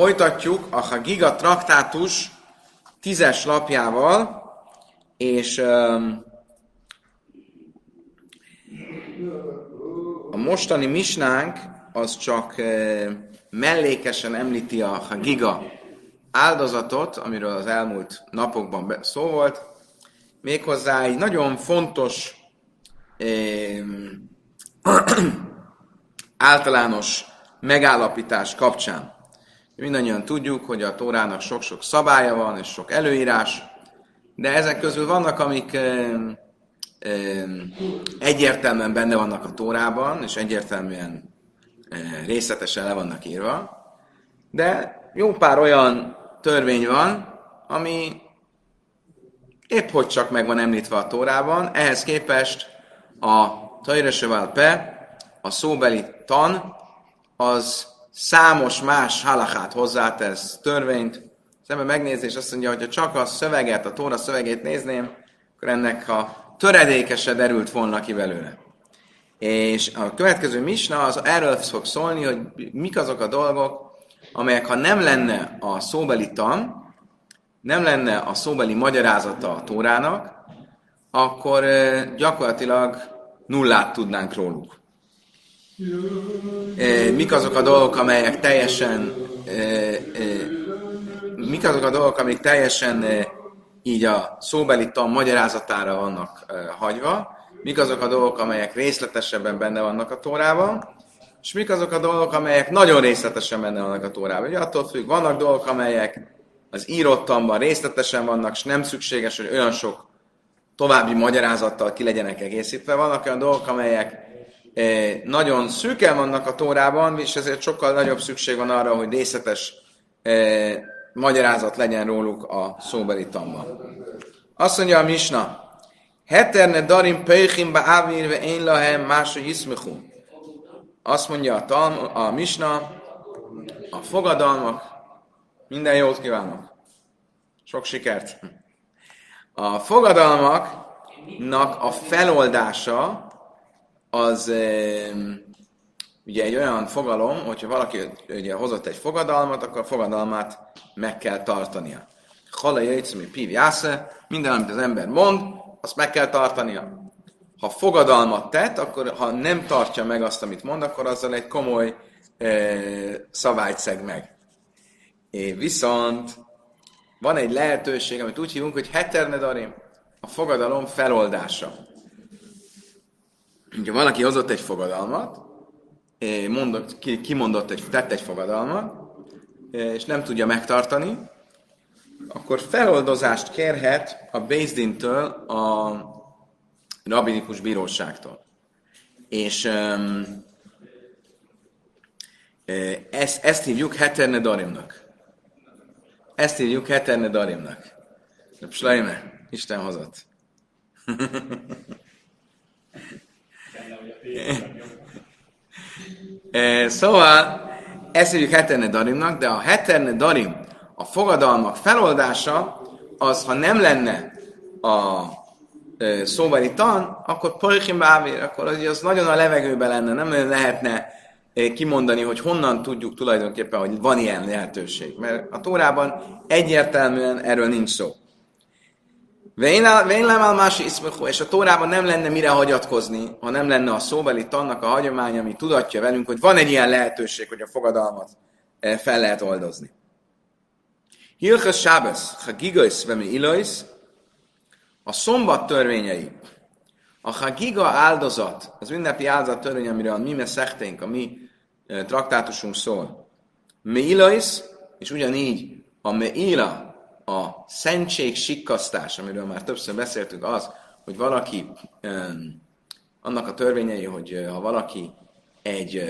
Folytatjuk a Hagiga traktátus tízes lapjával, és um, a mostani misnánk az csak uh, mellékesen említi a Hagiga áldozatot, amiről az elmúlt napokban szó volt, méghozzá egy nagyon fontos um, általános megállapítás kapcsán. Mindannyian tudjuk, hogy a Tórának sok-sok szabálya van, és sok előírás, de ezek közül vannak, amik ö, ö, egyértelműen benne vannak a Tórában, és egyértelműen ö, részletesen le vannak írva, de jó pár olyan törvény van, ami épp hogy csak meg van említve a Tórában, ehhez képest a Tajreseval Pe, a szóbeli tan, az számos más halakát hozzátesz törvényt. Szemben megnézi, és azt mondja, hogy ha csak a szöveget, a tóra szövegét nézném, akkor ennek a töredékese derült volna ki belőle. És a következő misna az erről fog szólni, hogy mik azok a dolgok, amelyek ha nem lenne a szóbeli tan, nem lenne a szóbeli magyarázata a tórának, akkor gyakorlatilag nullát tudnánk róluk mik azok a dolgok, amelyek teljesen mik azok a dolgok, amik teljesen így a szóbeli tan magyarázatára vannak hagyva, mik azok a dolgok, amelyek részletesebben benne vannak a tórában, és mik azok a dolgok, amelyek nagyon részletesen benne vannak a tórában. Ugye attól függ, vannak dolgok, amelyek az írottamban részletesen vannak, és nem szükséges, hogy olyan sok további magyarázattal ki legyenek egészítve. Vannak olyan dolgok, amelyek nagyon szűken vannak a tórában, és ezért sokkal nagyobb szükség van arra, hogy részletes eh, magyarázat legyen róluk a szóbeli tamban. Azt mondja a Misna, Heterne darim peichim ba avirve én lahem máshogy iszmichu. Azt mondja a, tam, a Misna, a fogadalmak, minden jót kívánok. Sok sikert. A fogadalmaknak a feloldása az ugye egy olyan fogalom, hogyha valaki ugye hozott egy fogadalmat, akkor a fogadalmát meg kell tartania. Hala jöjtszemi piv jásze, minden, amit az ember mond, azt meg kell tartania. Ha fogadalmat tett, akkor ha nem tartja meg azt, amit mond, akkor azzal egy komoly e, szabályt szeg meg. É, viszont van egy lehetőség, amit úgy hívunk, hogy heternedarim, a fogadalom feloldása. Ha valaki hozott egy fogadalmat, mondott, kimondott egy, tett egy fogadalmat, és nem tudja megtartani, akkor feloldozást kérhet a Bézdintől a rabinikus bíróságtól. És um, ezt, ezt hívjuk Heterne Darimnak. Ezt hívjuk Heterne Darimnak. Slajme, Isten hozott. Szóval ezt hívjuk heterne darimnak, de a heterne darim, a fogadalmak feloldása, az, ha nem lenne a szóbeli tan, akkor polichim bávér, akkor az, az nagyon a levegőben lenne, nem lehetne kimondani, hogy honnan tudjuk tulajdonképpen, hogy van ilyen lehetőség. Mert a Tórában egyértelműen erről nincs szó. És a Tórában nem lenne mire hagyatkozni, ha nem lenne a szóbeli tannak a hagyomány, ami tudatja velünk, hogy van egy ilyen lehetőség, hogy a fogadalmat eh, fel lehet oldozni. Hilchas Sábesz, ha gigajsz vemi ilajsz, a szombat törvényei, a Hagiga áldozat, az ünnepi áldozat törvény, amiről a mi meszekténk, a mi e, traktátusunk szól. Meilajsz, és ugyanígy a Meila, a szentség sikkasztás, amiről már többször beszéltünk, az, hogy valaki, annak a törvényei, hogy ha valaki egy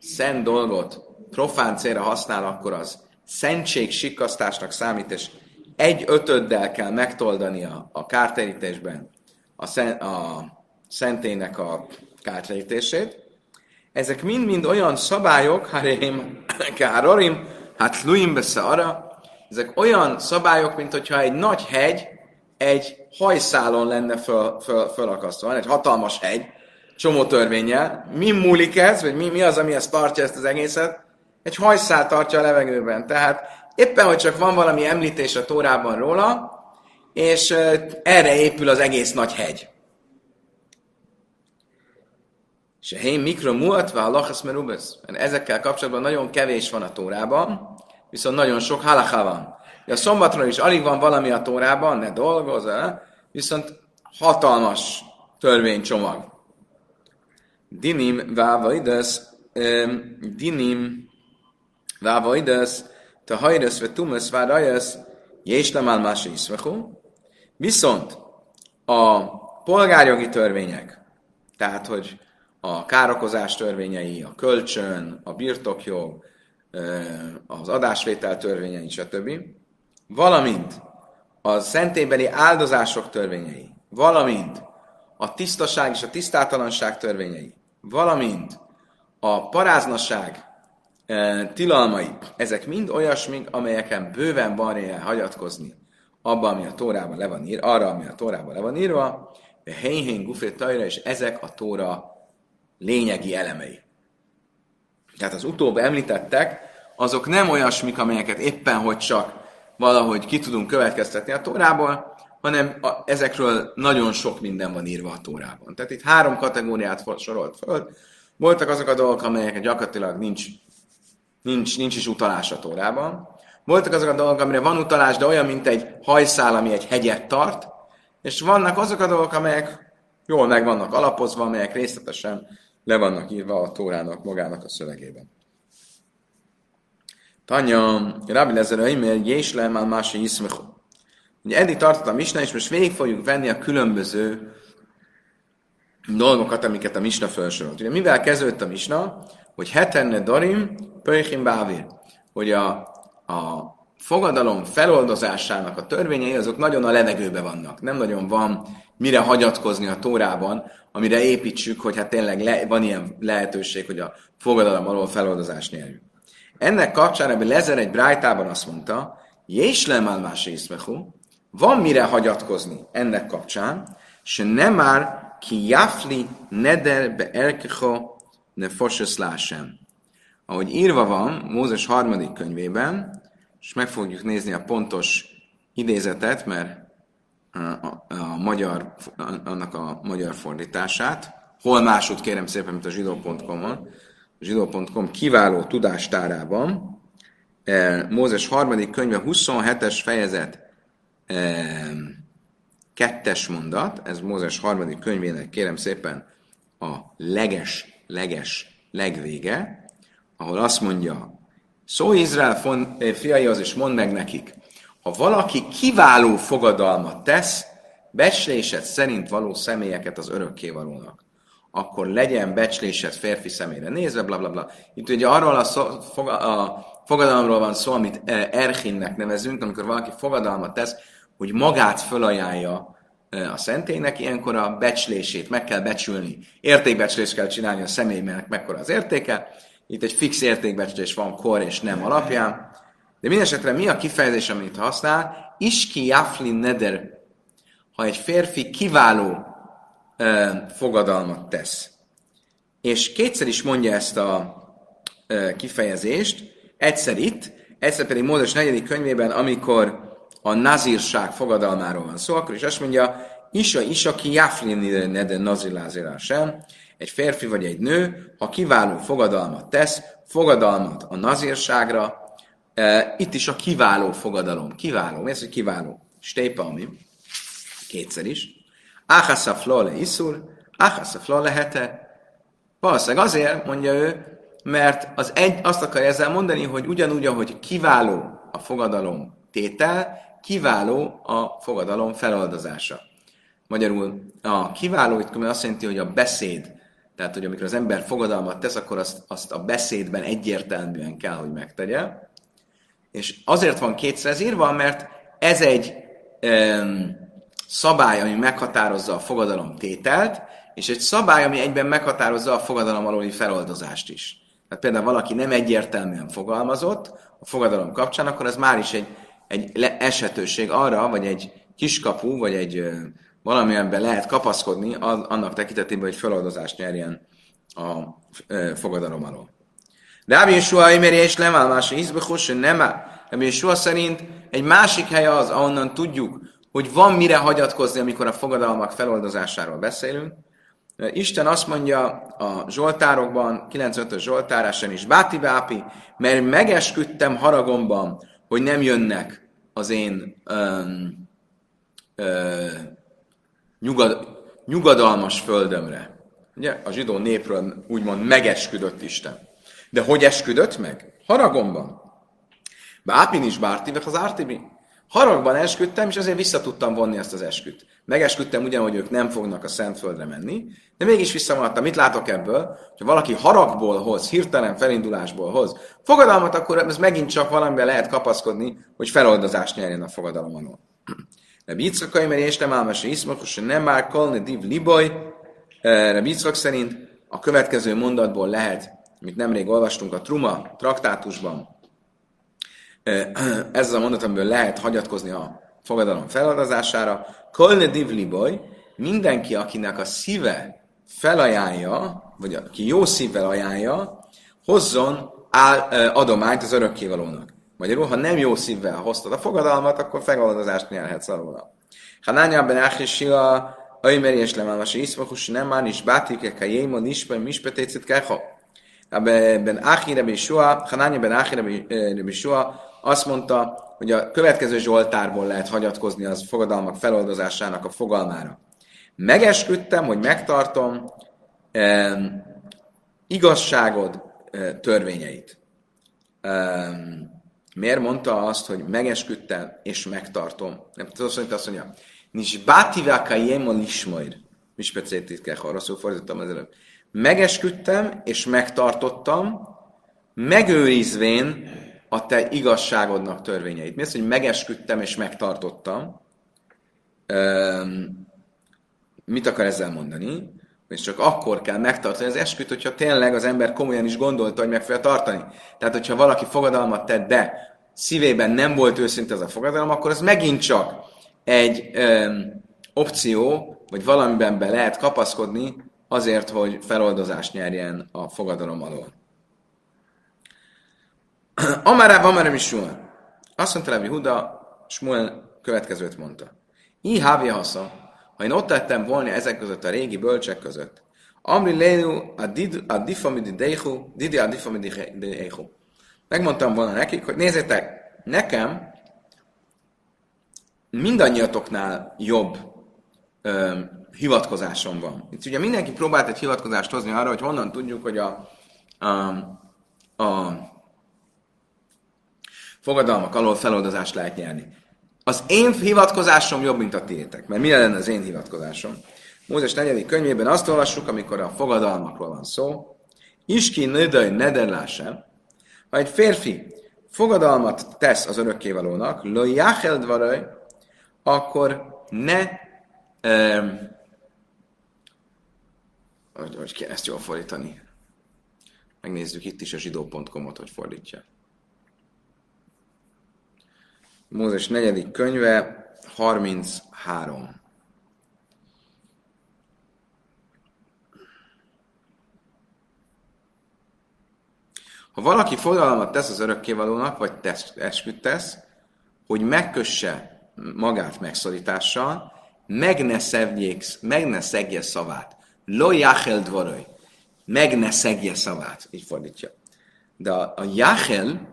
szent dolgot profán célra használ, akkor az szentség sikkasztásnak számít, és egy ötöddel kell megtoldani a, kártérítésben a, szent, a szentének a kártérítését. Ezek mind-mind olyan szabályok, harim, károrim, hát luim besze arra, ezek olyan szabályok, mint hogyha egy nagy hegy egy hajszálon lenne föl, föl, fölakasztva. Egy hatalmas hegy, csomó törvényel. Mi múlik ez, vagy mi, mi az, ami ezt tartja ezt az egészet? egy hajszál tartja a levegőben. Tehát éppen, hogy csak van valami említés a Tórában róla, és erre épül az egész nagy hegy. Se hén mikro muatva a lachas. Ezekkel kapcsolatban nagyon kevés van a Tórában, viszont nagyon sok halaká van. A szombatra is alig van valami a Tórában, ne dolgozz, viszont hatalmas törvénycsomag. Dinim vávaides, dinim vávaides, te hajresz ve tumes várajes, és nem áll más Viszont a polgárjogi törvények, tehát, hogy a károkozás törvényei, a kölcsön, a birtokjog, az adásvétel törvényei, stb., valamint a szentélybeli áldozások törvényei, valamint a tisztaság és a tisztátalanság törvényei, valamint a paráznasság e, tilalmai, ezek mind olyasmik, amelyeken bőven van ilyen hagyatkozni abban, ami a tórában le van írva, arra, ami a tórában le van írva, de hén gufét tajra, és ezek a tóra lényegi elemei. Tehát az utóbb említettek, azok nem olyasmik, amelyeket éppen hogy csak valahogy ki tudunk következtetni a Tórából, hanem a, ezekről nagyon sok minden van írva a Tórában. Tehát itt három kategóriát sorolt föl. Voltak azok a dolgok, amelyek gyakorlatilag nincs, nincs, nincs is utalás a Tórában. Voltak azok a dolgok, amire van utalás, de olyan, mint egy hajszál, ami egy hegyet tart. És vannak azok a dolgok, amelyek jól meg vannak alapozva, amelyek részletesen le vannak írva a Tórának magának a szövegében. Tanya, Rabbi Lezer Aimer, Jés Lehmál Mási Iszmechu. Ugye eddig tartott a Misna, és most végig fogjuk venni a különböző dolgokat, amiket a Misna felsorolt. Ugye mivel kezdődött a Misna? Hogy hetenne darim, pöjchim bávir. Hogy a, a fogadalom feloldozásának a törvényei, azok nagyon a levegőbe vannak. Nem nagyon van mire hagyatkozni a Tórában, amire építsük, hogy hát tényleg le, van ilyen lehetőség, hogy a fogadalom alól feloldozást nyerjük. Ennek kapcsán ebben Lezer egy brájtában azt mondta, Jés lemál más van mire hagyatkozni ennek kapcsán, se nem már ki jafli neder be elkecho ne lásem. Ahogy írva van Mózes harmadik könyvében, és meg fogjuk nézni a pontos idézetet, mert a, a, magyar, annak a magyar fordítását, hol máshogy kérem szépen, mint a zsidó.com-on, zsidó.com kiváló tudástárában, eh, Mózes harmadik könyve 27-es fejezet eh, kettes mondat, ez Mózes harmadik könyvének kérem szépen a leges, leges legvége, ahol azt mondja, szó Izrael eh, fiaihoz, és mondd meg nekik, ha valaki kiváló fogadalmat tesz, becslésed szerint való személyeket az örökkévalónak akkor legyen becslésed férfi személyre nézve, bla bla bla. Itt ugye arról a, szó, a fogadalomról van szó, amit e, Erchinnek nevezünk, amikor valaki fogadalmat tesz, hogy magát fölajánlja e, a szentélynek, ilyenkor a becslését meg kell becsülni. Értékbecslést kell csinálni a személynek, mekkora az értéke. Itt egy fix értékbecslés van kor és nem alapján. De mindesetre mi a kifejezés, amit használ? Iski jaflin neder. Ha egy férfi kiváló fogadalmat tesz. És kétszer is mondja ezt a kifejezést, egyszer itt, egyszer pedig Mózes negyedik könyvében, amikor a nazírság fogadalmáról van szó, akkor is azt mondja, Isa, Isa, ki jáflin nede nazilázirá sem, egy férfi vagy egy nő, ha kiváló fogadalmat tesz, fogadalmat a nazírságra, itt is a kiváló fogadalom. Kiváló. Mi az, hogy kiváló? Stépa, ami kétszer is. Áhasza flole iszur, áhasza flole hete. Valószínűleg azért, mondja ő, mert az egy, azt akarja ezzel mondani, hogy ugyanúgy, ahogy kiváló a fogadalom tétel, kiváló a fogadalom feloldozása. Magyarul a kiváló itt azt jelenti, hogy a beszéd, tehát hogy amikor az ember fogadalmat tesz, akkor azt, azt a beszédben egyértelműen kell, hogy megtegye. És azért van kétszer írva, mert ez egy um, szabály, ami meghatározza a fogadalom tételt, és egy szabály, ami egyben meghatározza a fogadalom alóli feloldozást is. Tehát például valaki nem egyértelműen fogalmazott a fogadalom kapcsán, akkor ez már is egy, egy esetőség arra, vagy egy kiskapu, vagy egy valamilyenben lehet kapaszkodni annak tekintetében, hogy feloldozást nyerjen a fogadalom alól. Rábi Yeshua Imeri és Lemál más Izbechus, nem Rábi Yeshua szerint egy másik hely az, ahonnan tudjuk, hogy van mire hagyatkozni, amikor a fogadalmak feloldozásáról beszélünk. Isten azt mondja a Zsoltárokban, 95-ös Zsoltáráson is, Báti Bápi, mert megesküdtem haragomban, hogy nem jönnek az én um, uh, nyugad, nyugadalmas földömre. Ugye a zsidó népről úgymond megesküdött Isten. De hogy esküdött meg? Haragomban. Bápin is bártivek az ártibi. Haragban esküdtem, és azért vissza tudtam vonni ezt az esküt. Megesküdtem ugyan, hogy ők nem fognak a Szentföldre menni, de mégis visszamaradtam. Mit látok ebből? Ha valaki haragból hoz, hirtelen felindulásból hoz fogadalmat, akkor ez megint csak valamivel lehet kapaszkodni, hogy feloldozást nyerjen a fogadalom alól. De Yitzchakai, mert és nem álmese iszmakus, nem már kolne div liboy, Rabbi Yitzchak szerint a következő mondatból lehet, amit nemrég olvastunk a Truma traktátusban, ez az a mondat, amiből lehet hagyatkozni a fogadalom feladazására. Kolne divli boy, mindenki, akinek a szíve felajánlja, vagy aki jó szívvel ajánlja, hozzon áll, adományt az örökkévalónak. Magyarul, ha nem jó szívvel hoztad a fogadalmat, akkor feladazást nyerhetsz róla. Ha nánya ben Achisila, Öjmeri és Lemámasi Iszmakus, nem már is bátik, a jémon ismer, mispetécit keha. Ben Achi Rebbe Shua, Hanánya ben Achi Rebbe Shua azt mondta, hogy a következő Zsoltárból lehet hagyatkozni az fogadalmak feloldozásának a fogalmára. Megesküdtem, hogy megtartom eh, igazságod eh, törvényeit. Eh, miért mondta azt, hogy megesküdtem és megtartom? Nem tudom, azt mondja, azt mondja, nincs bátiváka jémon ismajr. Mi speciálit kell, ha rosszul fordítottam az előbb. Megesküdtem és megtartottam, megőrizvén a te igazságodnak törvényeit. Mi az, hogy megesküdtem és megtartottam? mit akar ezzel mondani? És csak akkor kell megtartani az esküt, hogyha tényleg az ember komolyan is gondolta, hogy meg fogja tartani. Tehát, hogyha valaki fogadalmat tett, de szívében nem volt őszinte az a fogadalom, akkor az megint csak egy ö, opció, vagy valamiben be lehet kapaszkodni azért, hogy feloldozást nyerjen a fogadalom alól. Amará, Amará, Misua. Azt mondta Levi Huda, Smuel következőt mondta. I hávja hasza, ha én ott tettem volna ezek között a régi bölcsek között, Amri lénu a difamidi deichu, didi a difamidi deichu. Megmondtam volna nekik, hogy nézzétek, nekem mindannyiatoknál jobb ö, hivatkozásom van. Itt ugye mindenki próbált egy hivatkozást hozni arra, hogy honnan tudjuk, hogy a, a, a fogadalmak alól feloldozást lehet nyerni. Az én hivatkozásom jobb, mint a tiétek. Mert mi lenne az én hivatkozásom? Mózes 4. könyvében azt olvassuk, amikor a fogadalmakról van szó. Iski nödöj nederlásem. Ha egy férfi fogadalmat tesz az örökkévalónak, lo jachel akkor ne um, hogy, hogy kell ezt jól fordítani. Megnézzük itt is a zsidó.com-ot, hogy fordítja. Mózes negyedik könyve, 33. Ha valaki fogadalmat tesz az örökkévalónak, vagy tesz, esküt tesz, hogy megkösse magát megszorítással, meg ne, szedjék, meg ne szegje szavát. Lo jachel dvaroj. Meg ne szegje szavát. Így fordítja. De a, a jachel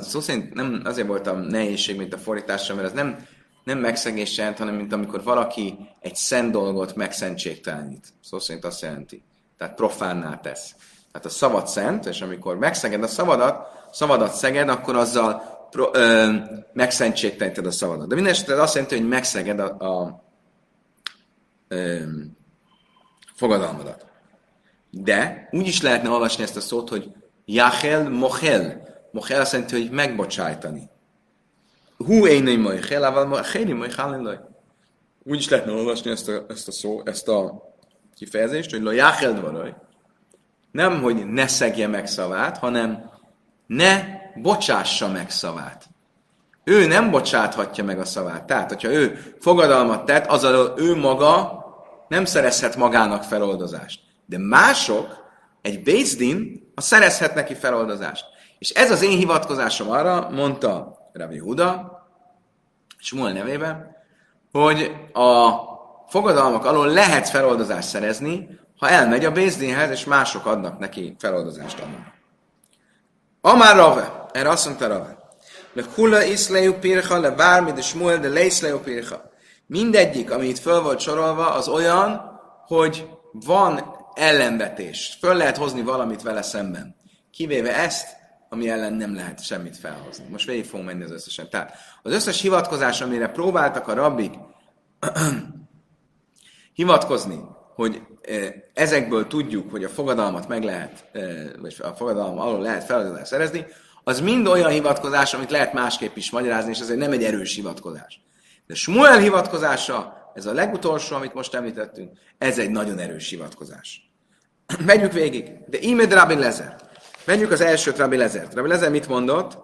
Szó szerint nem azért voltam nehézség, mint a fordításra, mert ez nem, nem megszegés jelent, hanem mint amikor valaki egy szent dolgot megszentségtelenít. Szó szerint azt jelenti. Tehát profánná tesz. Tehát a szavad szent, és amikor megszeged a szavadat, szavadat szeged, akkor azzal ö, megszentségteleníted a szavadat. De minden esetre azt jelenti, hogy megszeged a, a ö, fogadalmadat. De úgy is lehetne olvasni ezt a szót, hogy Jachel Mochel. Mochel azt jelenti, hogy megbocsájtani. Hú énei Mochel, ával Mocheli Mochel Úgy is lehetne olvasni ezt a, ezt a szó, ezt a kifejezést, hogy lo Jachel Dvaraj. Nem, hogy ne szegje meg szavát, hanem ne bocsássa meg szavát. Ő nem bocsáthatja meg a szavát. Tehát, hogyha ő fogadalmat tett, azzal ő maga nem szerezhet magának feloldozást. De mások egy Bézdin, a szerezhet neki feloldozást. És ez az én hivatkozásom arra, mondta Rabbi Huda, Smuel nevében, hogy a fogadalmak alól lehet feloldozást szerezni, ha elmegy a Bézdinhez, és mások adnak neki feloldozást annak. Amár Rave, erre azt mondta Rave, le hula iszlejú pircha, le bármi, de Smuel, de leiszlejú pircha. Mindegyik, ami itt föl volt sorolva, az olyan, hogy van ellenvetés. Föl lehet hozni valamit vele szemben. Kivéve ezt, ami ellen nem lehet semmit felhozni. Most végig fogunk menni az összesen. Tehát az összes hivatkozás, amire próbáltak a rabbik hivatkozni, hogy e, ezekből tudjuk, hogy a fogadalmat meg lehet, e, vagy a fogadalom alól lehet feladatot szerezni, az mind olyan hivatkozás, amit lehet másképp is magyarázni, és ezért nem egy erős hivatkozás. De Smuel hivatkozása, ez a legutolsó, amit most említettünk, ez egy nagyon erős hivatkozás. Menjünk végig. De Imed Rabbi Lezer. Menjünk az elsőt Rabbi Lezert. Rabbi Lezer mit mondott?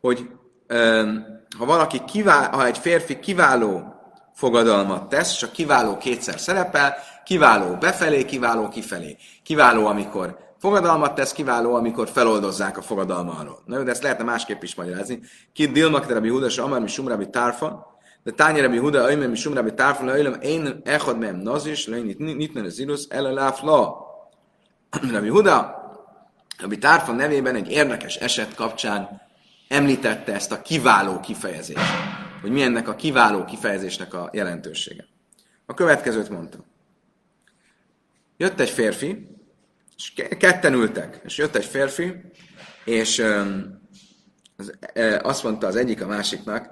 Hogy um, ha valaki kivál, ha egy férfi kiváló fogadalmat tesz, és a kiváló kétszer szerepel, kiváló befelé, kiváló kifelé. Kiváló, amikor fogadalmat tesz, kiváló, amikor feloldozzák a fogadalmáról. Na de ezt lehetne másképp is magyarázni. Ki Dilmak Rabbi Huda, és Amar mi Sumrabi Tárfa, de Tánya Rabbi Huda, Öjmem mi Sumrabi Tárfa, Öjlem, én echad mem nazis, lejnit nitnen az irusz, el la. Rabbi Huda, Rabbi Tárfa nevében egy érdekes eset kapcsán említette ezt a kiváló kifejezést, hogy mi ennek a kiváló kifejezésnek a jelentősége. A következőt mondta. Jött egy férfi, és ketten ültek, és jött egy férfi, és az, azt mondta az egyik a másiknak,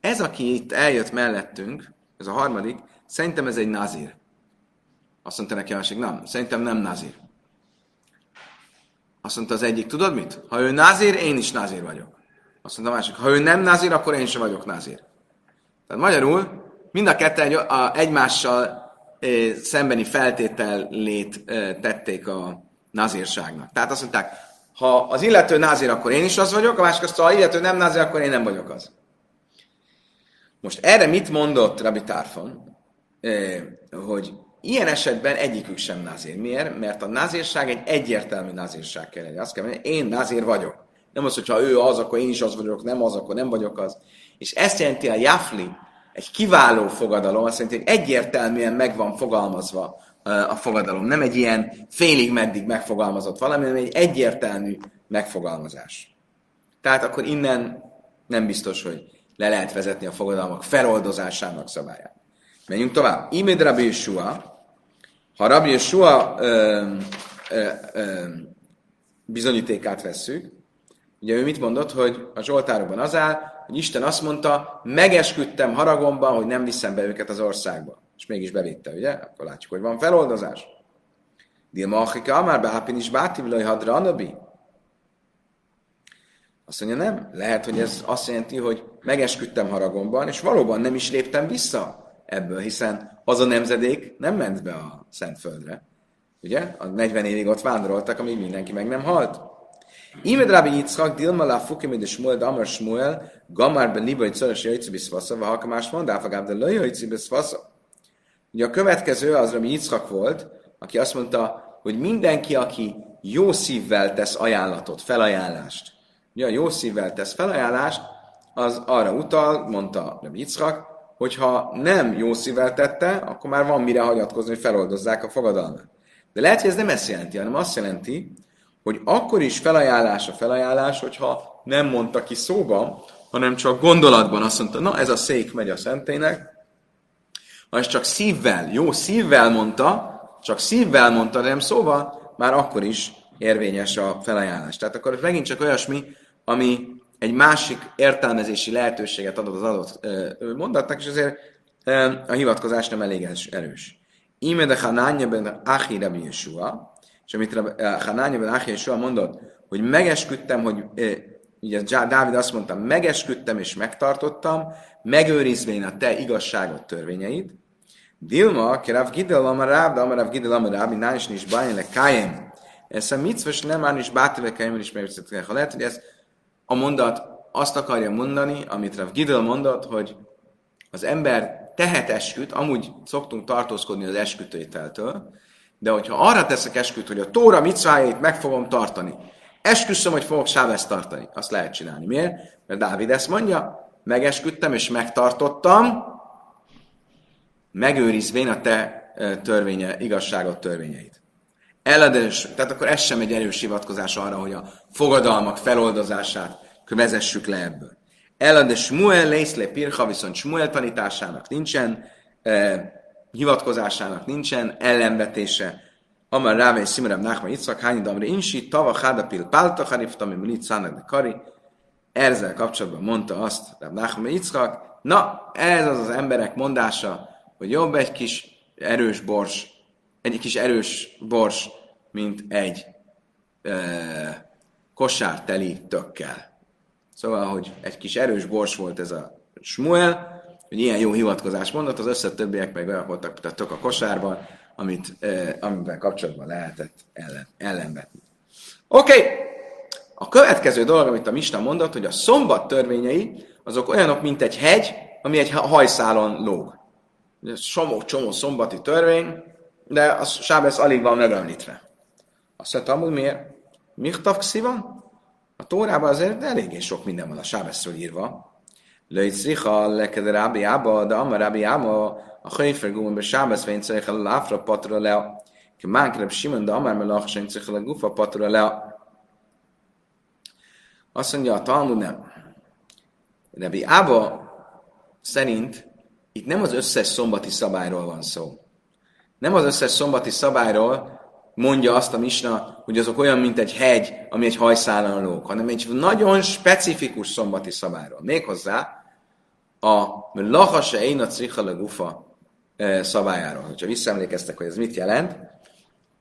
ez, aki itt eljött mellettünk, ez a harmadik, szerintem ez egy nazír. Azt mondta neki a másik, nem, szerintem nem nazír. Azt mondta az egyik, tudod mit? Ha ő nazír, én is nazír vagyok. Azt mondta a másik, ha ő nem nazír, akkor én sem vagyok nazír. Tehát magyarul mind a ketten egymással szembeni feltételét tették a nazírságnak. Tehát azt mondták, ha az illető nazír, akkor én is az vagyok, a másik azt, ha az illető nem nazír, akkor én nem vagyok az. Most erre mit mondott Rabbi Tárfon? Hogy ilyen esetben egyikük sem nazír. Miért? Mert a nazírság egy egyértelmű nazírság kell legyen. Azt kell mondani, én nazír vagyok. Nem az, hogyha ő az, akkor én is az vagyok, nem az, akkor nem vagyok az. És ezt jelenti a jafli, egy kiváló fogadalom, azt jelenti, hogy egyértelműen meg van fogalmazva a fogadalom. Nem egy ilyen félig meddig megfogalmazott valami, hanem egy egyértelmű megfogalmazás. Tehát akkor innen nem biztos, hogy le lehet vezetni a fogadalmak feloldozásának szabályát. Menjünk tovább. Imed Rabbi Yeshua, ha Rabbi Yeshua ö, ö, ö, bizonyítékát vesszük, ugye ő mit mondott, hogy a Zsoltárokban az áll, hogy Isten azt mondta, megesküdtem haragomban, hogy nem viszem be őket az országba. És mégis bevitte, ugye? Akkor látjuk, hogy van feloldozás. Dilma Achika Amár Behápin is Báti Vilaj Hadra Anabi. Azt mondja, nem. Lehet, hogy ez azt jelenti, hogy megesküdtem haragomban, és valóban nem is léptem vissza ebből, hiszen az a nemzedék nem ment be a Szentföldre. Ugye? A 40 évig ott vándoroltak, amíg mindenki meg nem halt. Imed Rabbi Yitzchak, Dilma la Fukim de Shmuel, Damar Shmuel, Gamar ben Liba, szoros jöjjtsi biszfasza, ha halka mond, áfagább, de löjjtsi biszfasza. Ugye a következő az Rabbi Yitzchak volt, aki azt mondta, hogy mindenki, aki jó szívvel tesz ajánlatot, felajánlást, ugye a jó szívvel tesz felajánlást, az arra utal, mondta Rabbi Yitzchak, hogyha nem jó szívvel tette, akkor már van mire hagyatkozni, hogy feloldozzák a fogadalmat. De lehet, hogy ez nem ezt jelenti, hanem azt jelenti, hogy akkor is felajánlás a felajánlás, hogyha nem mondta ki szóba, hanem csak gondolatban azt mondta, na ez a szék megy a szentének, ha ezt csak szívvel, jó szívvel mondta, csak szívvel mondta, de nem szóval, már akkor is érvényes a felajánlás. Tehát akkor megint csak olyasmi, ami egy másik értelmezési lehetőséget adott az adott mondatnak, és azért a hivatkozás nem elég erős. Íme de Hanánya ben Achi Rabbi Yeshua, és amit Hanánya ben Achi Yeshua mondott, hogy megesküdtem, hogy ugye Dávid azt mondta, megesküdtem és megtartottam, megőrizvén a te igazságot törvényeit, Dilma, ki Rav Gidel amar Rav, amar Rav Gidel amar Rav, nán is nincs bájn le kájem. Ez a mitzvah, nem már is báti kájem, is megviszett Ha lehet, hogy ez a mondat azt akarja mondani, amit Rav Gidel mondott, hogy az ember tehet esküt, amúgy szoktunk tartózkodni az eskütőiteltől, De hogyha arra teszek esküt, hogy a Tóra micvájait meg fogom tartani, esküszöm, hogy fogok Sábeszt tartani, azt lehet csinálni. Miért? Mert Dávid ezt mondja, megesküdtem és megtartottam, megőrizvén a te törvénye, igazságot törvényeit. Eladás, tehát akkor ez sem egy erős hivatkozás arra, hogy a fogadalmak feloldozását vezessük le ebből. Elad Smuel Leiszle Pircha, viszont Smuel tanításának nincsen, eh, hivatkozásának nincsen, ellenvetése. Amar Rávé Szimrem Nachma Itzak, Hányi Damre Insi, Tava Hádapil Pálta Harif, ami Munit Szának de Kari. Ezzel kapcsolatban mondta azt Ráv Nachma Itzak, na, ez az az emberek mondása, hogy jobb egy kis erős bors, egy kis erős bors, mint egy eh, kosár teli tökkel. Szóval, hogy egy kis erős bors volt ez a Smuel, hogy ilyen jó hivatkozás mondott, az összes többiek meg olyan voltak, tehát a kosárban, amit, eh, amiben kapcsolatban lehetett ellen, ellenvetni. Oké, okay. a következő dolog, amit a Mista mondott, hogy a szombat törvényei, azok olyanok, mint egy hegy, ami egy hajszálon lóg. Ez somó, csomó szombati törvény, de a Sábesz alig van megemlítve. Azt mondta, hogy miért? Michtav van? A Tórában azért eléggé sok minden van a Sábeszről írva. Löjt szicha leked Rábi Ába, de Amma Rábi Ába, a Hajfer Gumon be Sábesz vén a láfra patra le. Kemán kereb Simon, de Amár melach sem a gufa patra le. Azt mondja a Talmud nem. Rabbi Ába szerint itt nem az összes szombati szabályról van szó. Nem az összes szombati szabályról, mondja azt a misna, hogy azok olyan, mint egy hegy, ami egy hajszálon lóg, hanem egy nagyon specifikus szombati szabályról. Méghozzá a lahase én a cicha gufa e, szabályáról. Ha visszaemlékeztek, hogy ez mit jelent,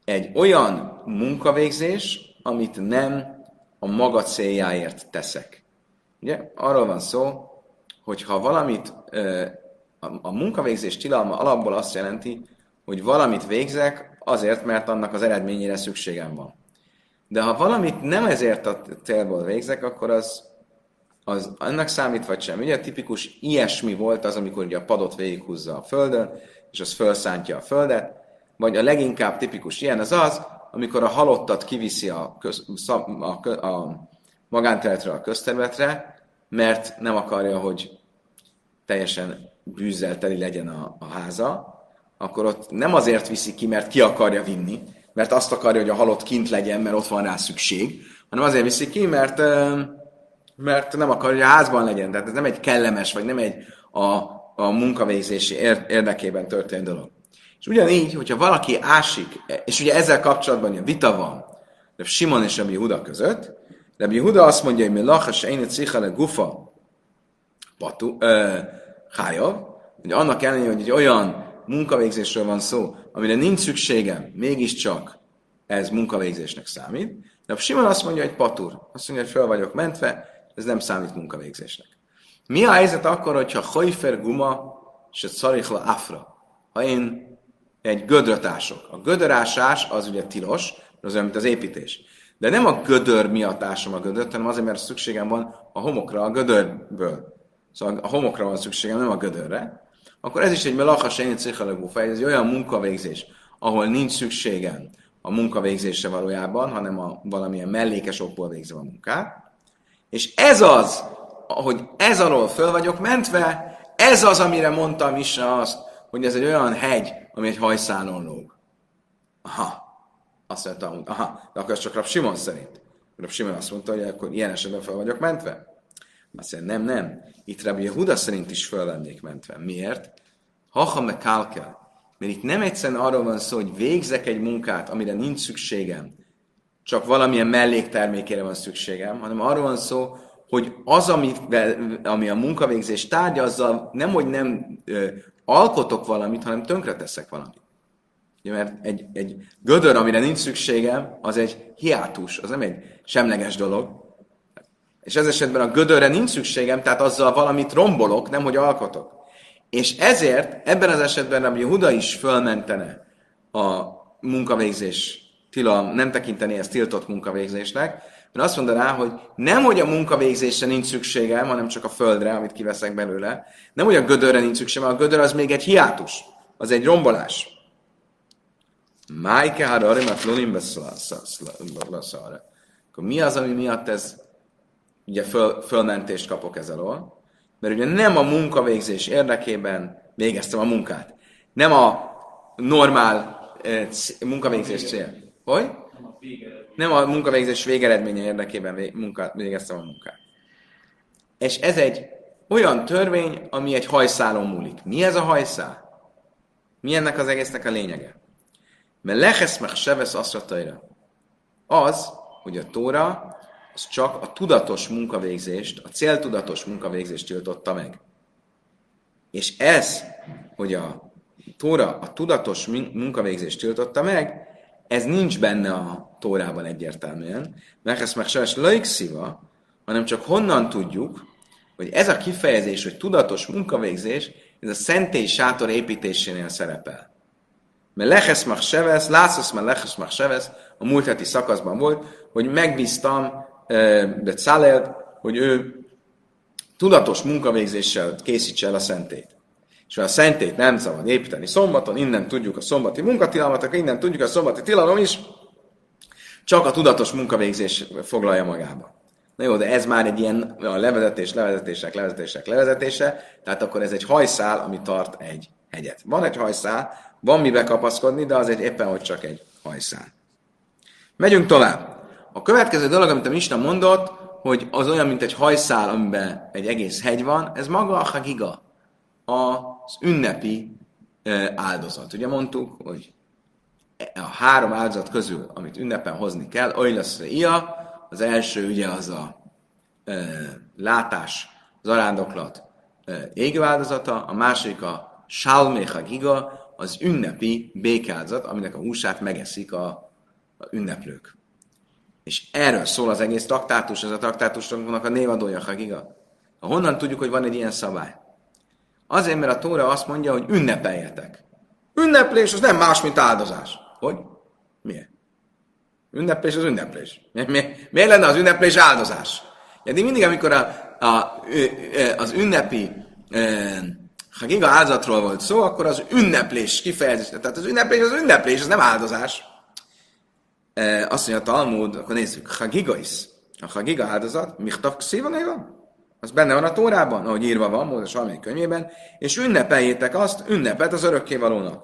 egy olyan munkavégzés, amit nem a maga céljáért teszek. Ugye? Arról van szó, hogy ha valamit, e, a munkavégzés tilalma alapból azt jelenti, hogy valamit végzek azért, mert annak az eredményére szükségem van. De ha valamit nem ezért a célból végzek, akkor az, az annak számít, vagy sem. Ugye tipikus ilyesmi volt az, amikor ugye a padot végighúzza a földön, és az felszántja a földet, vagy a leginkább tipikus ilyen az az, amikor a halottat kiviszi a, köz, a, a, a magánterületre, a közterületre, mert nem akarja, hogy teljesen bűzzel teli legyen a, a háza, akkor ott nem azért viszi ki, mert ki akarja vinni, mert azt akarja, hogy a halott kint legyen, mert ott van rá szükség, hanem azért viszi ki, mert, mert nem akarja, hogy a házban legyen. Tehát ez nem egy kellemes, vagy nem egy a, a munkavégzési érdekében történő dolog. És ugyanígy, hogyha valaki ásik, és ugye ezzel kapcsolatban a vita van, de Simon és Rabbi Huda között, Rabbi Huda azt mondja, hogy mi lachas én cichale gufa patu, ö, hájav, hogy annak ellenére, hogy egy olyan munkavégzésről van szó, amire nincs szükségem, mégiscsak ez munkavégzésnek számít. De Simon azt mondja, hogy patur. Azt mondja, hogy fel vagyok mentve, ez nem számít munkavégzésnek. Mi a helyzet akkor, hogyha hajfer guma és a szarichla afra? Ha én egy gödröt ások. A gödörásás az ugye tilos, az olyan, mint az építés. De nem a gödör miatt ásom a gödört, hanem azért, mert szükségem van a homokra a gödörből. Szóval a homokra van szükségem, nem a gödörre akkor ez is egy melacha sejnyi cichalegú ez egy olyan munkavégzés, ahol nincs szükségem a munkavégzésre valójában, hanem a valamilyen mellékes okból végzem a munkát. És ez az, hogy ez alól föl vagyok mentve, ez az, amire mondtam is azt, hogy ez egy olyan hegy, ami egy hajszálon lóg. Aha. Azt mondtam, aha, de akkor ez csak Rab Simon szerint. Rab Simon azt mondta, hogy akkor ilyen esetben fel vagyok mentve. Azt mondja, nem, nem. Itt Rabbi Yehuda szerint is föl lennék mentve. Miért? Haha me kálkel. Mert itt nem egyszerűen arról van szó, hogy végzek egy munkát, amire nincs szükségem, csak valamilyen melléktermékére van szükségem, hanem arról van szó, hogy az, ami, ami a munkavégzés tárgya, azzal nem, hogy nem ö, alkotok valamit, hanem tönkreteszek valamit. Ugye, mert egy, egy gödör, amire nincs szükségem, az egy hiátus, az nem egy semleges dolog, és ez esetben a gödörre nincs szükségem, tehát azzal valamit rombolok, nem hogy alkotok. És ezért ebben az esetben Rabbi Huda is fölmentene a munkavégzés tilalom, nem tekinteni ezt tiltott munkavégzésnek, mert azt mondaná, hogy nem, hogy a munkavégzésre nincs szükségem, hanem csak a földre, amit kiveszek belőle. Nem, hogy a gödörre nincs szükségem, a gödör az még egy hiátus, az egy rombolás. Májke hararim a tlunim beszara. Akkor mi az, ami miatt ez ugye föl, fölmentést kapok ez alól? Mert ugye nem a munkavégzés érdekében végeztem a munkát. Nem a normál eh, munkavégzés cél. Hogy? Nem a munkavégzés végeredménye érdekében vég, munkát, végeztem a munkát. És ez egy olyan törvény, ami egy hajszálon múlik. Mi ez a hajszál? Mi ennek az egésznek a lényege? Mert lehesz meg sevesz aszrataira. Az, hogy a Tóra az csak a tudatos munkavégzést, a céltudatos munkavégzést tiltotta meg. És ez, hogy a Tóra a tudatos munkavégzést tiltotta meg, ez nincs benne a Tórában egyértelműen, mert ezt meg seves szíva, hanem csak honnan tudjuk, hogy ez a kifejezés, hogy tudatos munkavégzés, ez a szentély sátor építésénél szerepel. Mert lehesz mag sevesz, lászasz mert lehesz mag sevesz, a múlt heti szakaszban volt, hogy megbíztam de Szálelt, hogy ő tudatos munkavégzéssel készítse el a szentét. És a szentét nem szabad építeni szombaton, innen tudjuk a szombati munkatilalmat, akkor innen tudjuk a szombati tilalom is, csak a tudatos munkavégzés foglalja magába. Na jó, de ez már egy ilyen a levezetés, levezetések, levezetések, levezetése, tehát akkor ez egy hajszál, ami tart egy hegyet. Van egy hajszál, van mibe kapaszkodni, de az egy éppen, hogy csak egy hajszál. Megyünk tovább. A következő dolog, amit a Misna mondott, hogy az olyan, mint egy hajszál, amiben egy egész hegy van, ez maga a hagiga, az ünnepi áldozat. Ugye mondtuk, hogy a három áldozat közül, amit ünnepen hozni kell, lesz ia, az első ugye az a e, látás, zarándoklat e, égő áldozata, a másik a salméha giga, az ünnepi békáldozat, aminek a húsát megeszik a, a ünneplők. És erről szól az egész traktátus, ez a traktátusnak a névadója, Hagiga. Honnan tudjuk, hogy van egy ilyen szabály? Azért, mert a Tóra azt mondja, hogy ünnepeljetek. Ünneplés az nem más, mint áldozás. Hogy? Miért? Ünneplés az ünneplés. Mi, mi, miért lenne az ünneplés áldozás? De mindig, amikor a, a, az ünnepi ha giga áldozatról volt szó, akkor az ünneplés kifejezés. Tehát az ünneplés az ünneplés, az nem áldozás. Azt mondja a Talmud, akkor nézzük. Ha giga is. A ha giga áldozat, michtav néva? Az benne van a Tórában, ahogy írva van, Mózes valamelyik könyvében, és ünnepeljétek azt, ünnepet az örökkévalónak.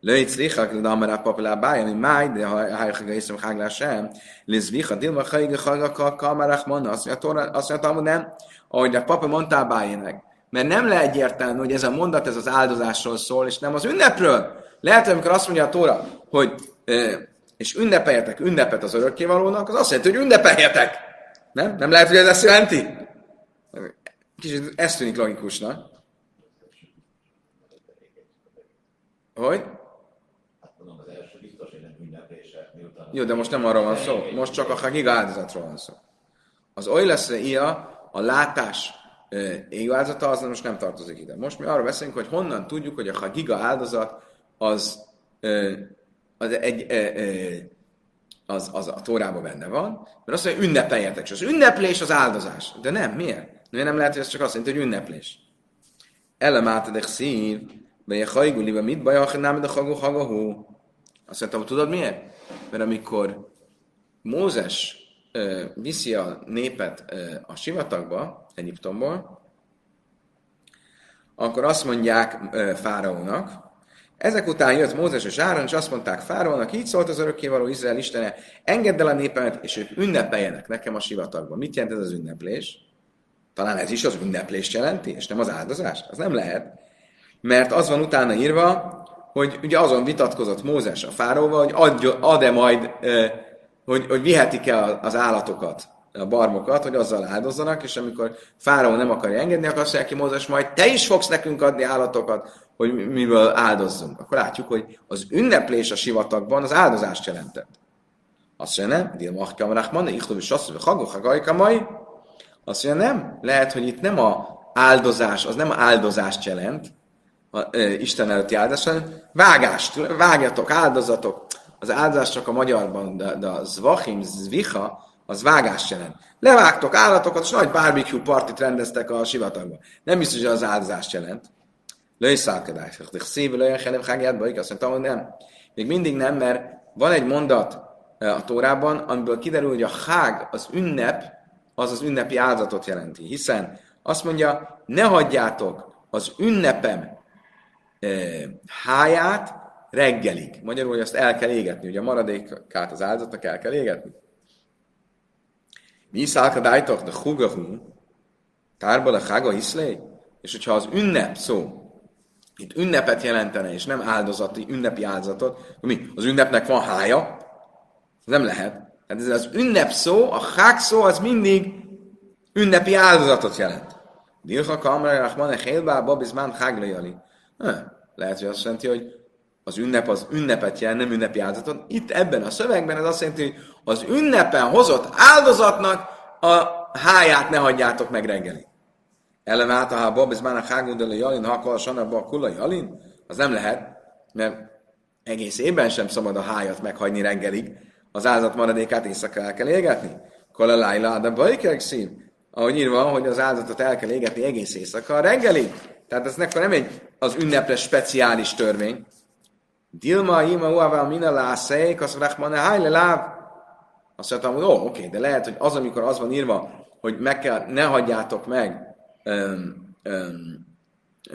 Löjt szlichak, de amara papilá bája, mi máj, de ha hajchaga iszem háglá sem, lizvicha, dilma hajga hajga kamarach mondja, azt mondja, azt mondja, Talmud nem, ahogy a papa mondtál bájének. Mert nem lehet egyértelmű, hogy ez a mondat, ez az áldozásról szól, és nem az ünnepről. Lehet, hogy amikor azt mondja a Tóra, hogy és ünnepeljetek ünnepet az örökkévalónak, az azt jelenti, hogy ünnepeljetek. Nem? Nem lehet, hogy ez ezt jelenti? Kicsit ez tűnik logikusnak. Hogy? Jó, de most nem arról van szó. Most csak a Hagiga áldozatról van szó. Az oly lesz ia, a látás égő áldozata, az most nem tartozik ide. Most mi arról beszélünk, hogy honnan tudjuk, hogy a Hagiga áldozat az, az egy, az, az a tórában benne van, mert azt mondja, ünnepeljetek. És az ünneplés az áldozás. De nem, miért? Miért nem lehet, hogy ez csak azt jelenti, hogy ünneplés? Elemátadek szív, vagy a hajguliba mit baj, ha nem de hagó hagahú. Azt mondtam, tudod miért? Mert amikor Mózes ö, viszi a népet ö, a sivatagba, Egyiptomból, akkor azt mondják ö, Fáraónak, ezek után jött Mózes és Áron, és azt mondták Fáraónak, így szólt az örökkévaló Izrael Istene, engedd el a népemet, és ők ünnepeljenek nekem a sivatagban. Mit jelent ez az ünneplés? Talán ez is az ünneplést jelenti, és nem az áldozás? Az nem lehet. Mert az van utána írva, hogy ugye azon vitatkozott Mózes a fáróval, hogy ad-e majd, hogy, hogy vihetik-e az állatokat, a barmokat, hogy azzal áldozzanak, és amikor Fáraó nem akarja engedni, akkor azt mondja ki Mózes, majd te is fogsz nekünk adni állatokat, hogy miből áldozzunk. Akkor látjuk, hogy az ünneplés a sivatagban az áldozást jelentett. Azt mondja, nem, Dilmach Kamarachman, Ichtovi Sasszú, Hagok, Hagajkamai. Azt mondja, nem, lehet, hogy itt nem a áldozás, az nem áldozást jelent, a, e, Isten előtti áldás, hanem vágást, vágjatok, áldozatok. Az áldozás csak a magyarban, de, de a zvachim, zvicha, az vágást jelent. Levágtok állatokat, és nagy barbecue partit rendeztek a sivatagban. Nem biztos, hogy az áldozást jelent. Lőszálkodás. Szív, lőjön, hanem hágját, azt mondtam, hogy nem. Még mindig nem, mert van egy mondat a Tórában, amiből kiderül, hogy a hág, az ünnep, az az ünnepi áldozatot jelenti. Hiszen azt mondja, ne hagyjátok az ünnepem e, háját reggelig. Magyarul, hogy azt el kell égetni. Ugye a maradékát az áldozatnak el kell égetni. Mi szálkadájtok, de hugahú, tárba a hága iszlé? És hogyha az ünnep szó, itt ünnepet jelentene, és nem áldozati, ünnepi áldozatot, mi? Az ünnepnek van hája? Nem lehet. Tehát ez az ünnep szó, a hák szó, az mindig ünnepi áldozatot jelent. Dilha kamra rachmane hélbá, babizmán háglajali. Lehet, hogy azt jelenti, hogy az ünnep az ünnepet jelent, nem ünnepi áldozatot. Itt ebben a szövegben ez azt jelenti, hogy az ünnepen hozott áldozatnak a háját ne hagyjátok meg reggeli. Ellen át, ez már a hágundele jalin, ha akar sanabba a kula jalin, az nem lehet, mert egész évben sem szabad a hájat meghagyni reggelig, az áldozat maradékát éjszaka el kell égetni. Kala lájla, de bajkek szív. Ahogy írva, hogy az áldozatot el kell égetni egész éjszaka reggelig. Tehát ez nem egy az ünnepre speciális törvény. Dilma, ima, uavá, mina, lászék, azt rachmane, hájle, láb. Azt mondtam, hogy ó, oké, de lehet, hogy az, amikor az van írva, hogy meg kell, ne hagyjátok meg öm, öm,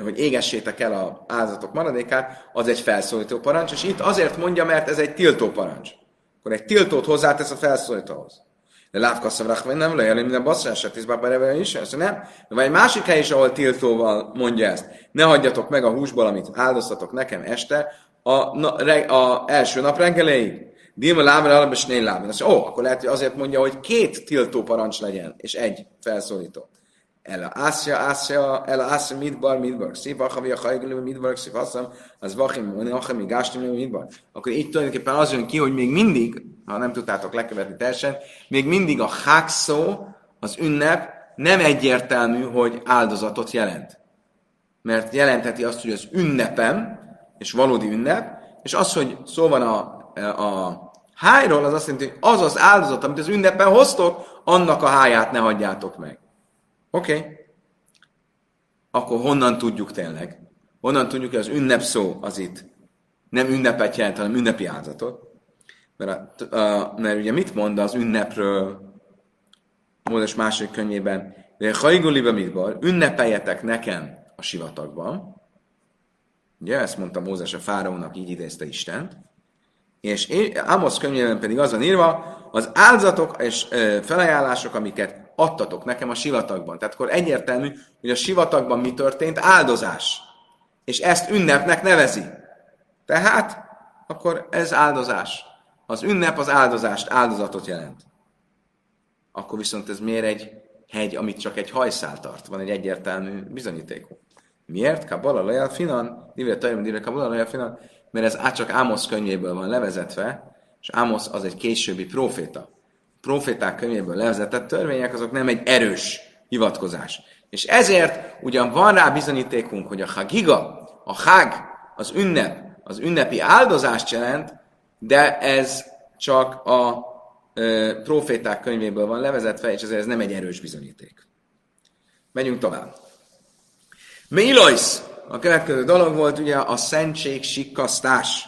hogy égessétek el a áldozatok maradékát, az egy felszólító parancs, és itt azért mondja, mert ez egy tiltó parancs. Akkor egy tiltót hozzátesz a felszólítóhoz. De lávkasszavrak, vagy nem lejjel, minden basszás, tízbár bereve is, ez nem. De vagy egy másik hely is, ahol tiltóval mondja ezt. Ne hagyjatok meg a húsból, amit áldoztatok nekem este, a, na, re, a első nap reggeléig. Dilma lábra, alapban, és négy lábra. Ó, akkor lehet, hogy azért mondja, hogy két tiltó parancs legyen, és egy felszólító. Ásja, el a Ásja, Midbar, Midbar. Szép a havi a hajgulő, Midbar, szép asszam, az vachim, Nachem, mi gástim, Midbar. Akkor így tulajdonképpen az jön ki, hogy még mindig, ha nem tudtátok lekövetni teljesen, még mindig a hákszó, az ünnep nem egyértelmű, hogy áldozatot jelent. Mert jelentheti azt, hogy az ünnepem, és valódi ünnep, és az, hogy szó van a, a hájról, az azt jelenti, hogy az az áldozat, amit az ünnepen hoztok, annak a háját ne hagyjátok meg. Oké. Okay. Akkor honnan tudjuk tényleg? Honnan tudjuk, hogy az ünnep szó az itt nem ünnepet jelent, hanem ünnepi áldozatot? Mert, a, a, mert ugye mit mond az ünnepről Mózes második könyvében? De hajguliba mit bar? Ünnepeljetek nekem a sivatagban. Ugye ezt mondta Mózes a fáraónak, így idézte Istent. És Amos könyvében pedig az van írva, az áldozatok és felajánlások, amiket adtatok nekem a sivatagban. Tehát akkor egyértelmű, hogy a sivatagban mi történt? Áldozás. És ezt ünnepnek nevezi. Tehát akkor ez áldozás. Az ünnep az áldozást, áldozatot jelent. Akkor viszont ez miért egy hegy, amit csak egy hajszál tart? Van egy egyértelmű bizonyítékunk. Miért? Kabala lejel finan, divel tajom, divel kabala lejel finan, mert ez csak Ámosz könyvéből van levezetve, és Ámosz az egy későbbi proféta proféták könyvéből levezetett törvények, azok nem egy erős hivatkozás. És ezért ugyan van rá bizonyítékunk, hogy a hagiga, a hag, az ünnep, az ünnepi áldozást jelent, de ez csak a e, proféták könyvéből van levezetve, és ezért ez nem egy erős bizonyíték. Menjünk tovább. Mélojsz! A következő dolog volt ugye a szentség sikkasztás.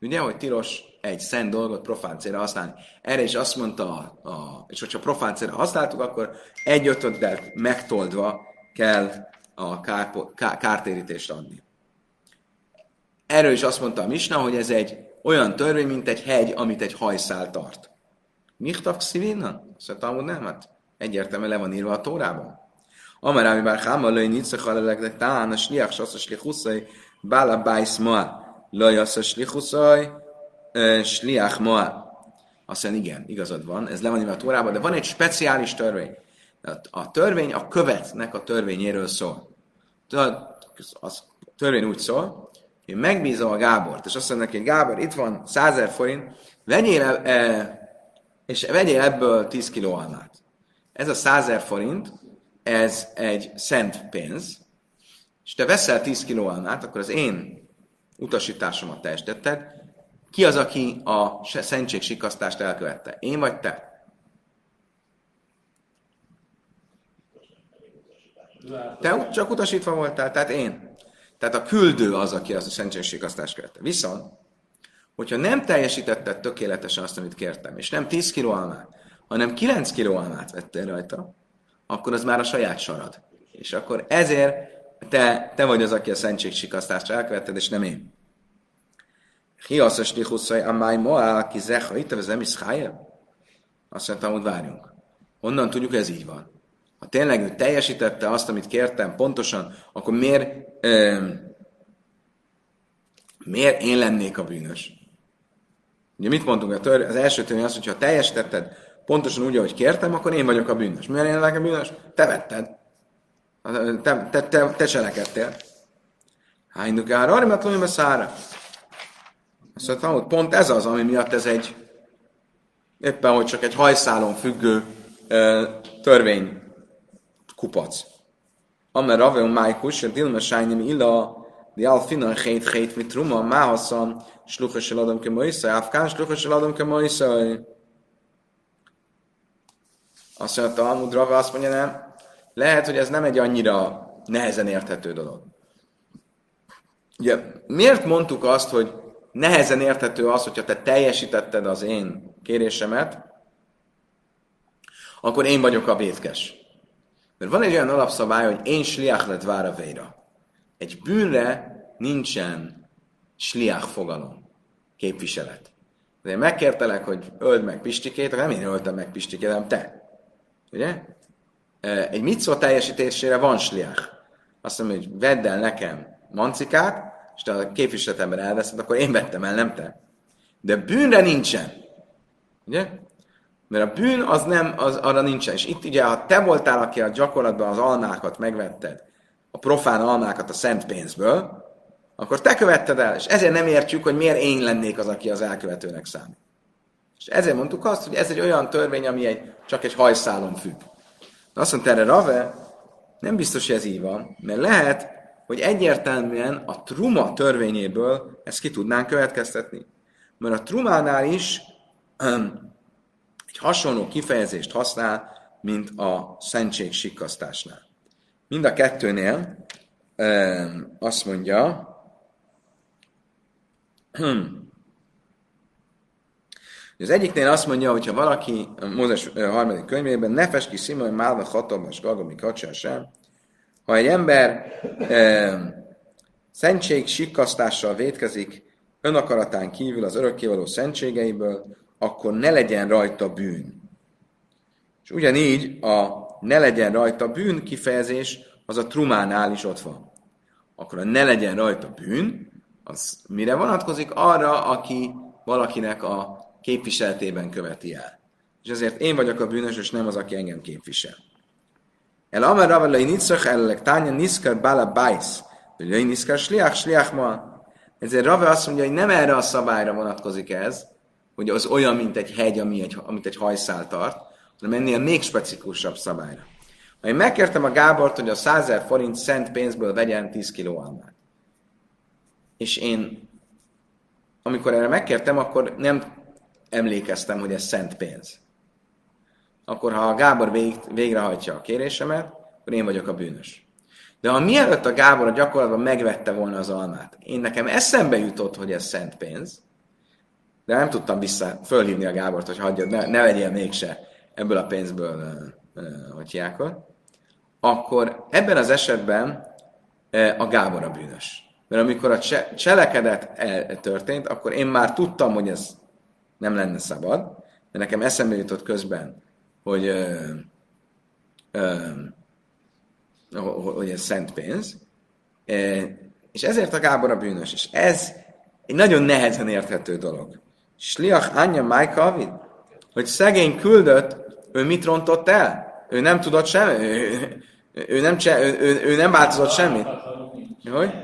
Ugye, hogy tilos egy szent dolgot profán célra használni. Erre is azt mondta, a, a, és hogyha profán célra használtuk, akkor egy ötödet megtoldva kell a kár, kár, kártérítést adni. Erről is azt mondta a Misna, hogy ez egy olyan törvény, mint egy hegy, amit egy hajszál tart. Michtav szivinna? Azt mondta, nem, hát egyértelműen le van írva a tórában. Amarami bár hámalai nitzach alelek, tán a sliach sasz a slichuszai, bála bájsz ma, lajasz a Sliach Moab. Azt mondja, igen, igazad van, ez le van a Tórában, de van egy speciális törvény. A törvény a követnek a törvényéről szól. A törvény úgy szól, hogy megbízom a Gábort, és azt mondja neki, Gábor, itt van 100 forint, vegyél, e, és vegyél ebből 10 kiló almát. Ez a 100 forint, ez egy szent pénz, és te veszel 10 kiló almát, akkor az én utasításomat teljesítetted, ki az, aki a szentségsikasztást elkövette? Én vagy te? Te csak utasítva voltál, tehát én. Tehát a küldő az, aki az a szentségsikasztást követte. Viszont, hogyha nem teljesítetted tökéletesen azt, amit kértem, és nem 10 kiló almát, hanem 9 kiló almát vettél rajta, akkor az már a saját sarad. És akkor ezért te, te vagy az, aki a szentségsikasztást elkövetted, és nem én. Hiaszos lichuszai amály moá, ki zeha, itt az emis Azt mondtam, hogy várjunk. Honnan tudjuk, ez így van? Ha tényleg ő teljesítette azt, amit kértem pontosan, akkor miért, euh, miért én lennék a bűnös? Ugye mit mondtunk? A tör, az első törvény az, hogy ha teljesítetted pontosan úgy, ahogy kértem, akkor én vagyok a bűnös. Miért én lennék a bűnös? Te vetted. Te, te, te, te cselekedtél. Hánydukára, arimat lójma szára. Azt mondtam, hogy pont ez az, ami miatt ez egy éppen, hogy csak egy hajszálon függő törvény kupac. Amer Raveon Májkus, a Dilma Sányim Illa, di Alfina Hét Hét mit Ruma, Máhaszam, Sluchas Adam ke Moiszaj, Afkán Sluchas Adam ke Moiszaj. Azt mondja, a Talmud Rave azt mondja, nem. Lehet, hogy ez nem egy annyira nehezen érthető dolog. Ugye, miért mondtuk azt, hogy nehezen érthető az, hogyha te teljesítetted az én kérésemet, akkor én vagyok a vétkes. Mert van egy olyan alapszabály, hogy én sliach lett vára véra. Egy bűnre nincsen sliach fogalom, képviselet. De én megkértelek, hogy öld meg Pistikét, nem én öltem meg Pistikét, hanem te. Ugye? Egy mitzvah teljesítésére van sliach. Azt mondom, hogy vedd el nekem mancikát, és te a képviseletemben elveszed, akkor én vettem el, nem te. De bűnre nincsen. Ugye? Mert a bűn az nem, az, arra nincsen. És itt ugye, ha te voltál, aki a gyakorlatban az almákat megvetted, a profán almákat a szent pénzből, akkor te követted el, és ezért nem értjük, hogy miért én lennék az, aki az elkövetőnek számít. És ezért mondtuk azt, hogy ez egy olyan törvény, ami egy, csak egy hajszálon függ. De azt mondta erre Rave, nem biztos, hogy ez így van, mert lehet, hogy egyértelműen a truma törvényéből ezt ki tudnánk következtetni. Mert a trumánál is egy hasonló kifejezést használ, mint a szentség sikkasztásnál. Mind a kettőnél azt mondja, az egyiknél azt mondja, hogy ha valaki, Mózes harmadik könyvében, nefes ki szimai málva hatalmas gagabi sem, ha egy ember e, szentség sikkasztással vétkezik önakaratán kívül az örökkévaló szentségeiből, akkor ne legyen rajta bűn. És ugyanígy a ne legyen rajta bűn kifejezés az a trumánál is ott van. Akkor a ne legyen rajta bűn, az mire vonatkozik? Arra, aki valakinek a képviseletében követi el. És ezért én vagyok a bűnös, és nem az, aki engem képvisel. El Amar Rava Lai Nitzach, el Tánya Niszkar Bala Bajsz, Lai Niszkar Sliach, Sliach ma. Ezért Rava azt mondja, hogy nem erre a szabályra vonatkozik ez, hogy az olyan, mint egy hegy, ami egy, amit egy hajszál tart, hanem ennél még specifikusabb szabályra. Ha én megkértem a Gábort, hogy a 100 forint szent pénzből vegyen 10 kiló almát, és én, amikor erre megkértem, akkor nem emlékeztem, hogy ez szent pénz. Akkor, ha a Gábor vég, végrehajtja a kérésemet, akkor én vagyok a bűnös. De ha mielőtt a Gábor a gyakorlatban megvette volna az almát, én nekem eszembe jutott, hogy ez szent pénz, de nem tudtam vissza fölhívni a Gábort, hogy hagyjad, ne, ne vegyél mégse ebből a pénzből, hogy hiákor, akkor ebben az esetben a Gábor a bűnös. Mert amikor a cselekedet történt, akkor én már tudtam, hogy ez nem lenne szabad, de nekem eszembe jutott közben, hogy, hogy ez szent pénz, és ezért a Gábor a bűnös. És ez egy nagyon nehezen érthető dolog. Sliach Anya Májka hogy szegény küldött, ő mit rontott el? Ő nem tudott semmit? Ő, ő, nem, cse, ő, ő, ő nem változott semmit? Hogy?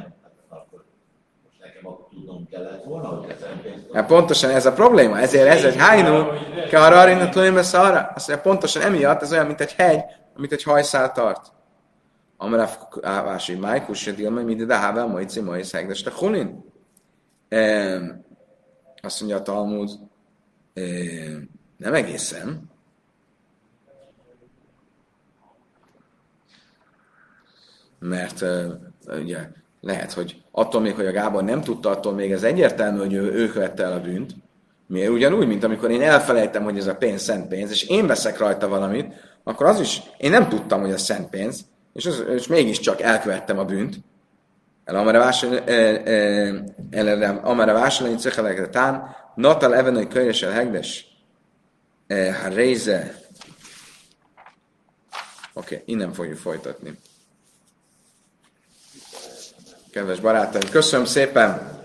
Hát pontosan ez a probléma, ezért ez egy hájnú, arra arra, hogy arra. Azt mondja, pontosan emiatt ez olyan, mint egy hegy, amit egy hajszál tart. Amara vási májkus, hogy dilma, mint de hável, majd majd szegdes, de hulin. Azt mondja a Talmud, nem egészen. Mert ugye lehet, hogy attól még, hogy a Gábor nem tudta, attól még ez egyértelmű, hogy ő, ő követte el a bűnt. Miért? Ugyanúgy, mint amikor én elfelejtem, hogy ez a pénz szent pénz, és én veszek rajta valamit, akkor az is, én nem tudtam, hogy ez szent pénz, és, az, és mégiscsak elkövettem a bűnt. El amara vásárolni cehelekre tán, natal evenai könyvesel hegdes, ha réze. Oké, innen fogjuk folytatni. Kedves barátaim, köszönöm szépen,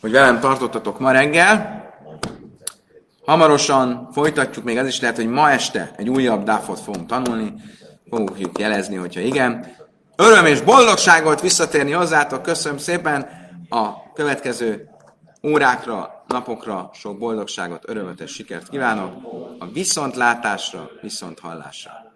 hogy velem tartottatok ma reggel. Hamarosan folytatjuk, még az is lehet, hogy ma este egy újabb dáfot fogunk tanulni, fogjuk jelezni, hogyha igen. Öröm és boldogságot visszatérni hozzátok, köszönöm szépen a következő órákra, napokra sok boldogságot, örömöt és sikert kívánok, a viszontlátásra, viszont hallásra.